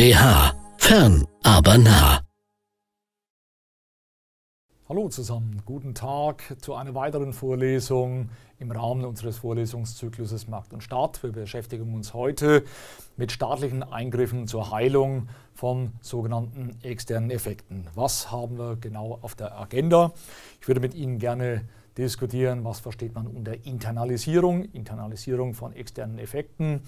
BH. Fern, aber nah. Hallo zusammen, guten Tag zu einer weiteren Vorlesung im Rahmen unseres Vorlesungszykluses Markt und Staat. Wir beschäftigen uns heute mit staatlichen Eingriffen zur Heilung von sogenannten externen Effekten. Was haben wir genau auf der Agenda? Ich würde mit Ihnen gerne diskutieren, was versteht man unter Internalisierung, Internalisierung von externen Effekten.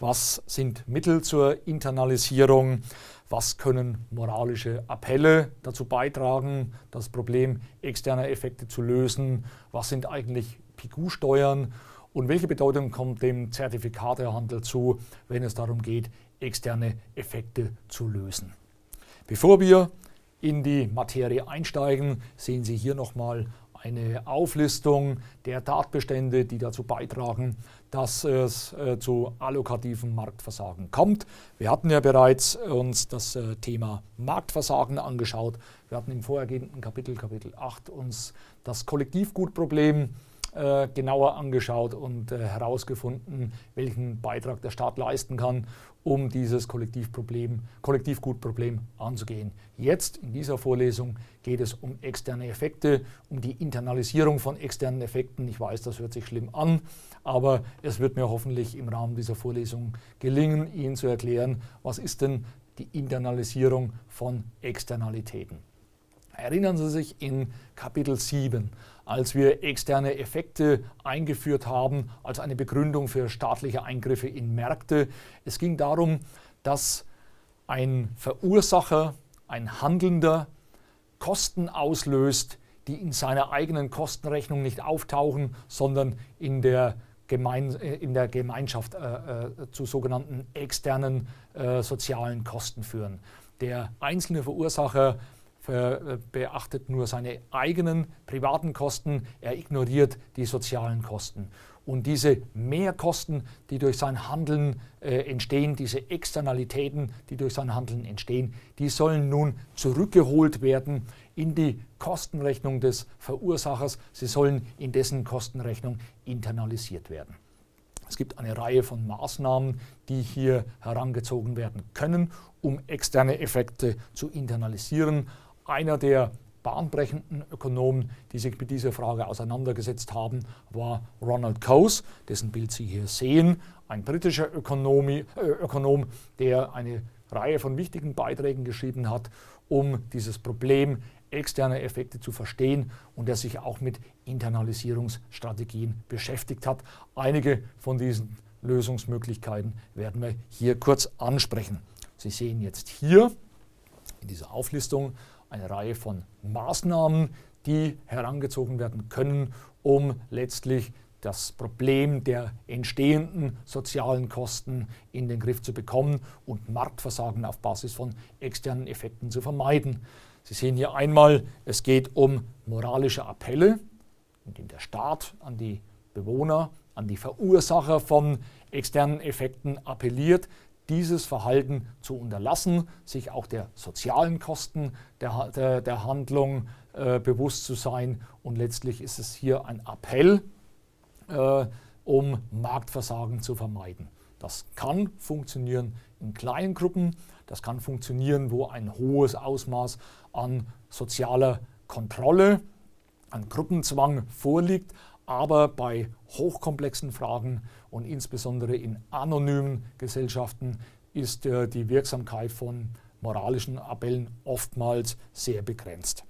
Was sind Mittel zur Internalisierung? Was können moralische Appelle dazu beitragen, das Problem externer Effekte zu lösen? Was sind eigentlich PQ-Steuern? Und welche Bedeutung kommt dem Zertifikatehandel zu, wenn es darum geht, externe Effekte zu lösen? Bevor wir in die Materie einsteigen, sehen Sie hier nochmal eine Auflistung der Tatbestände, die dazu beitragen, dass es äh, zu allokativem Marktversagen kommt. Wir hatten ja bereits uns das äh, Thema Marktversagen angeschaut. Wir hatten im vorhergehenden Kapitel, Kapitel 8, uns das Kollektivgutproblem äh, genauer angeschaut und äh, herausgefunden, welchen Beitrag der Staat leisten kann, um dieses Kollektivproblem, Kollektivgutproblem anzugehen. Jetzt in dieser Vorlesung geht es um externe Effekte, um die Internalisierung von externen Effekten. Ich weiß, das hört sich schlimm an, aber es wird mir hoffentlich im Rahmen dieser Vorlesung gelingen, Ihnen zu erklären, was ist denn die Internalisierung von Externalitäten. Erinnern Sie sich in Kapitel 7, als wir externe Effekte eingeführt haben als eine Begründung für staatliche Eingriffe in Märkte. Es ging darum, dass ein Verursacher, ein Handelnder Kosten auslöst, die in seiner eigenen Kostenrechnung nicht auftauchen, sondern in der, Gemein äh, in der Gemeinschaft äh, äh, zu sogenannten externen äh, sozialen Kosten führen. Der einzelne Verursacher beachtet nur seine eigenen privaten Kosten, er ignoriert die sozialen Kosten. Und diese Mehrkosten, die durch sein Handeln äh, entstehen, diese Externalitäten, die durch sein Handeln entstehen, die sollen nun zurückgeholt werden in die Kostenrechnung des Verursachers. Sie sollen in dessen Kostenrechnung internalisiert werden. Es gibt eine Reihe von Maßnahmen, die hier herangezogen werden können, um externe Effekte zu internalisieren einer der bahnbrechenden Ökonomen, die sich mit dieser Frage auseinandergesetzt haben, war Ronald Coase, dessen Bild Sie hier sehen, ein britischer Ökonomie, äh, Ökonom, der eine Reihe von wichtigen Beiträgen geschrieben hat, um dieses Problem externer Effekte zu verstehen und der sich auch mit Internalisierungsstrategien beschäftigt hat. Einige von diesen Lösungsmöglichkeiten werden wir hier kurz ansprechen. Sie sehen jetzt hier in dieser Auflistung eine Reihe von Maßnahmen, die herangezogen werden können, um letztlich das Problem der entstehenden sozialen Kosten in den Griff zu bekommen und Marktversagen auf Basis von externen Effekten zu vermeiden. Sie sehen hier einmal, es geht um moralische Appelle, in denen der Staat an die Bewohner, an die Verursacher von externen Effekten appelliert, dieses Verhalten zu unterlassen, sich auch der sozialen Kosten der, der, der Handlung äh, bewusst zu sein. Und letztlich ist es hier ein Appell, äh, um Marktversagen zu vermeiden. Das kann funktionieren in kleinen Gruppen, das kann funktionieren, wo ein hohes Ausmaß an sozialer Kontrolle, an Gruppenzwang vorliegt, aber bei hochkomplexen Fragen und insbesondere in anonymen Gesellschaften ist äh, die Wirksamkeit von moralischen Appellen oftmals sehr begrenzt.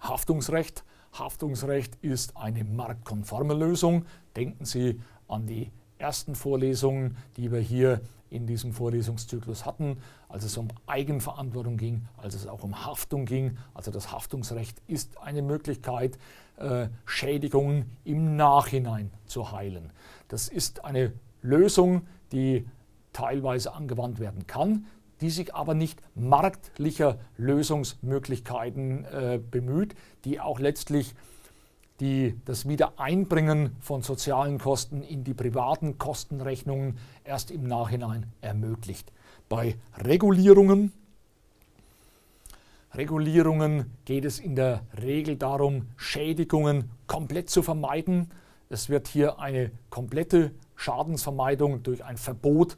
Haftungsrecht. Haftungsrecht ist eine marktkonforme Lösung. Denken Sie an die ersten Vorlesungen, die wir hier in diesem Vorlesungszyklus hatten, als es um Eigenverantwortung ging, als es auch um Haftung ging. Also das Haftungsrecht ist eine Möglichkeit, äh, Schädigungen im Nachhinein zu heilen. Das ist eine Lösung, die teilweise angewandt werden kann, die sich aber nicht marktlicher Lösungsmöglichkeiten äh, bemüht, die auch letztlich die das Wiedereinbringen von sozialen Kosten in die privaten Kostenrechnungen erst im Nachhinein ermöglicht. Bei Regulierungen, Regulierungen geht es in der Regel darum, Schädigungen komplett zu vermeiden. Es wird hier eine komplette Schadensvermeidung durch ein Verbot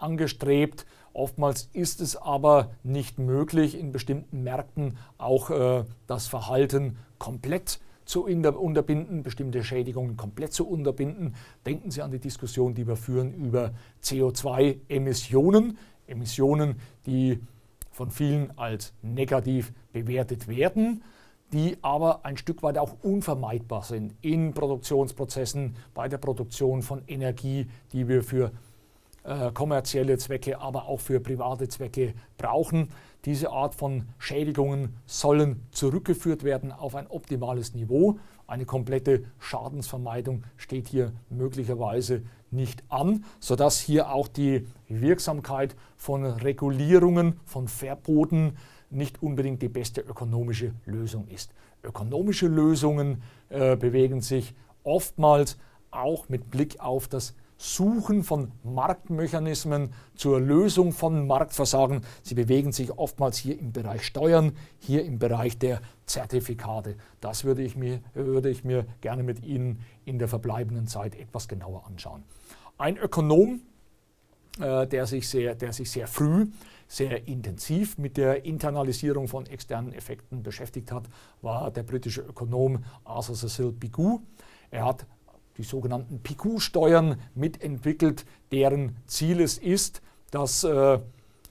angestrebt. Oftmals ist es aber nicht möglich, in bestimmten Märkten auch äh, das Verhalten komplett zu unterbinden, bestimmte Schädigungen komplett zu unterbinden. Denken Sie an die Diskussion, die wir führen über CO2-Emissionen. Emissionen, die von vielen als negativ bewertet werden, die aber ein Stück weit auch unvermeidbar sind in Produktionsprozessen, bei der Produktion von Energie, die wir für äh, kommerzielle Zwecke, aber auch für private Zwecke brauchen. Diese Art von Schädigungen sollen zurückgeführt werden auf ein optimales Niveau. Eine komplette Schadensvermeidung steht hier möglicherweise nicht an, sodass hier auch die Wirksamkeit von Regulierungen, von Verboten nicht unbedingt die beste ökonomische Lösung ist. Ökonomische Lösungen äh, bewegen sich oftmals auch mit Blick auf das Suchen von Marktmechanismen zur Lösung von Marktversagen. Sie bewegen sich oftmals hier im Bereich Steuern, hier im Bereich der Zertifikate. Das würde ich mir, würde ich mir gerne mit Ihnen in der verbleibenden Zeit etwas genauer anschauen. Ein Ökonom, äh, der, sich sehr, der sich sehr früh, sehr intensiv mit der Internalisierung von externen Effekten beschäftigt hat, war der britische Ökonom Arthur Cecil Pigou. Er hat die sogenannten PICU-Steuern mitentwickelt, deren Ziel es ist, das äh,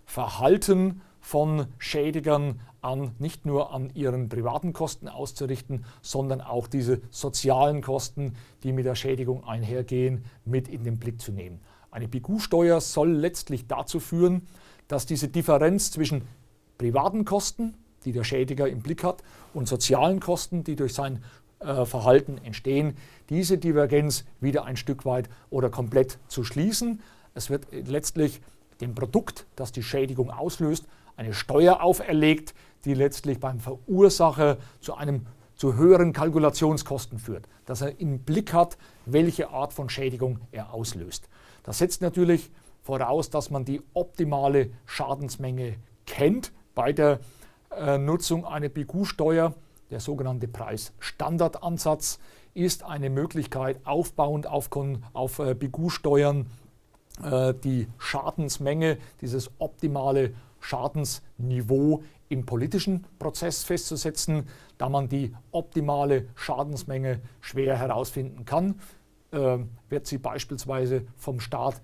Verhalten von Schädigern an, nicht nur an ihren privaten Kosten auszurichten, sondern auch diese sozialen Kosten, die mit der Schädigung einhergehen, mit in den Blick zu nehmen. Eine PICU-Steuer soll letztlich dazu führen, dass diese Differenz zwischen privaten Kosten, die der Schädiger im Blick hat, und sozialen Kosten, die durch sein äh, Verhalten entstehen, diese Divergenz wieder ein Stück weit oder komplett zu schließen. Es wird letztlich dem Produkt, das die Schädigung auslöst, eine Steuer auferlegt, die letztlich beim Verursacher zu einem zu höheren Kalkulationskosten führt, dass er im Blick hat, welche Art von Schädigung er auslöst. Das setzt natürlich voraus, dass man die optimale Schadensmenge kennt bei der äh, Nutzung einer BQ-Steuer. Der sogenannte Preisstandardansatz ist eine Möglichkeit, aufbauend auf, auf äh, BQ-Steuern äh, die Schadensmenge, dieses optimale Schadensniveau im politischen Prozess festzusetzen, da man die optimale Schadensmenge schwer herausfinden kann, äh, wird sie beispielsweise vom Staat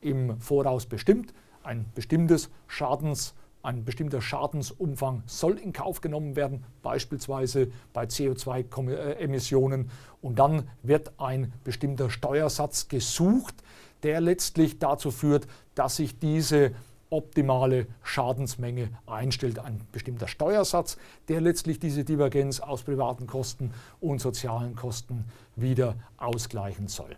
im Voraus bestimmt. Ein bestimmtes Schadens ein bestimmter Schadensumfang soll in Kauf genommen werden, beispielsweise bei CO2-Emissionen. Und dann wird ein bestimmter Steuersatz gesucht, der letztlich dazu führt, dass sich diese optimale Schadensmenge einstellt. Ein bestimmter Steuersatz, der letztlich diese Divergenz aus privaten Kosten und sozialen Kosten wieder ausgleichen soll.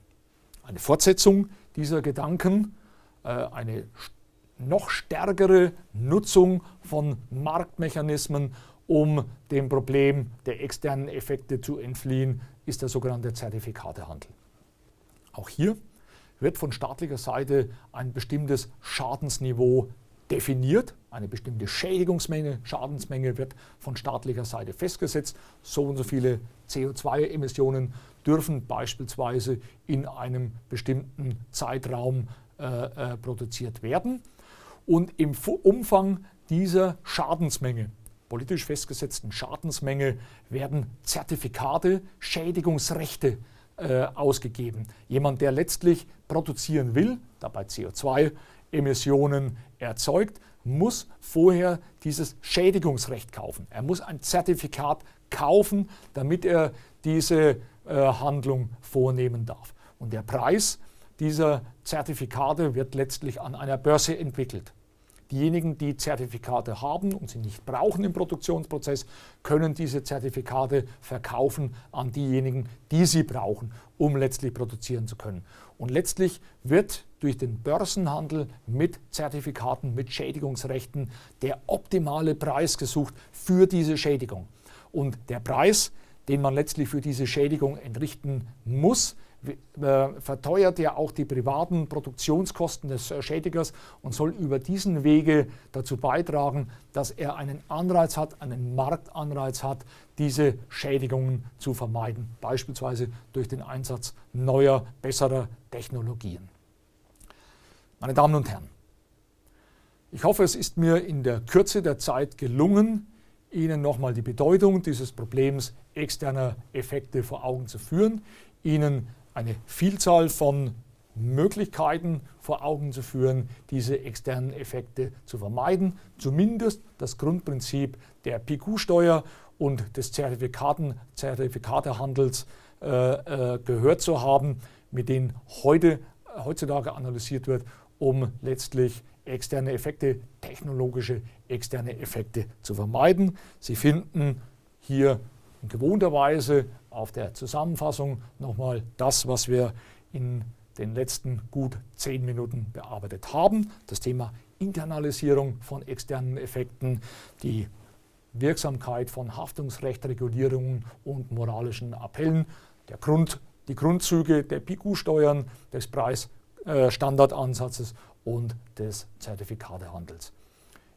Eine Fortsetzung dieser Gedanken, äh, eine noch stärkere Nutzung von Marktmechanismen, um dem Problem der externen Effekte zu entfliehen, ist der sogenannte Zertifikatehandel. Auch hier wird von staatlicher Seite ein bestimmtes Schadensniveau definiert. Eine bestimmte Schädigungsmenge, Schadensmenge wird von staatlicher Seite festgesetzt. So und so viele CO2-Emissionen dürfen beispielsweise in einem bestimmten Zeitraum äh, äh, produziert werden und im Umfang dieser Schadensmenge, politisch festgesetzten Schadensmenge, werden Zertifikate, Schädigungsrechte äh, ausgegeben. Jemand, der letztlich produzieren will, dabei CO2-Emissionen erzeugt, muss vorher dieses Schädigungsrecht kaufen. Er muss ein Zertifikat kaufen, damit er diese äh, Handlung vornehmen darf. Und der Preis dieser Zertifikate wird letztlich an einer Börse entwickelt. Diejenigen, die Zertifikate haben und sie nicht brauchen im Produktionsprozess, können diese Zertifikate verkaufen an diejenigen, die sie brauchen, um letztlich produzieren zu können. Und letztlich wird durch den Börsenhandel mit Zertifikaten, mit Schädigungsrechten der optimale Preis gesucht für diese Schädigung. Und der Preis, den man letztlich für diese Schädigung entrichten muss, verteuert ja auch die privaten Produktionskosten des Schädigers und soll über diesen Wege dazu beitragen, dass er einen Anreiz hat, einen Marktanreiz hat, diese Schädigungen zu vermeiden, beispielsweise durch den Einsatz neuer, besserer Technologien. Meine Damen und Herren, ich hoffe, es ist mir in der Kürze der Zeit gelungen, Ihnen nochmal die Bedeutung dieses Problems externer Effekte vor Augen zu führen, Ihnen eine Vielzahl von Möglichkeiten vor Augen zu führen, diese externen Effekte zu vermeiden, zumindest das Grundprinzip der PQ-Steuer und des Zertifikaten, Zertifikatehandels äh, äh, gehört zu haben, mit denen heute, heutzutage analysiert wird, um letztlich externe Effekte, technologische externe Effekte zu vermeiden. Sie finden hier in gewohnter Weise auf der Zusammenfassung nochmal das, was wir in den letzten gut zehn Minuten bearbeitet haben. Das Thema Internalisierung von externen Effekten, die Wirksamkeit von Haftungsrechtregulierungen und moralischen Appellen, der Grund, die Grundzüge der PIQ-Steuern, des Preisstandardansatzes und des Zertifikatehandels.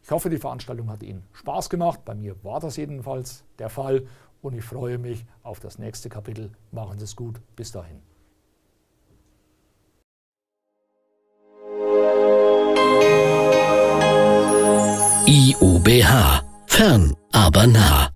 Ich hoffe, die Veranstaltung hat Ihnen Spaß gemacht. Bei mir war das jedenfalls der Fall und ich freue mich auf das nächste Kapitel. Machen Sie es gut. Bis dahin. IUBH. Fern, aber nah.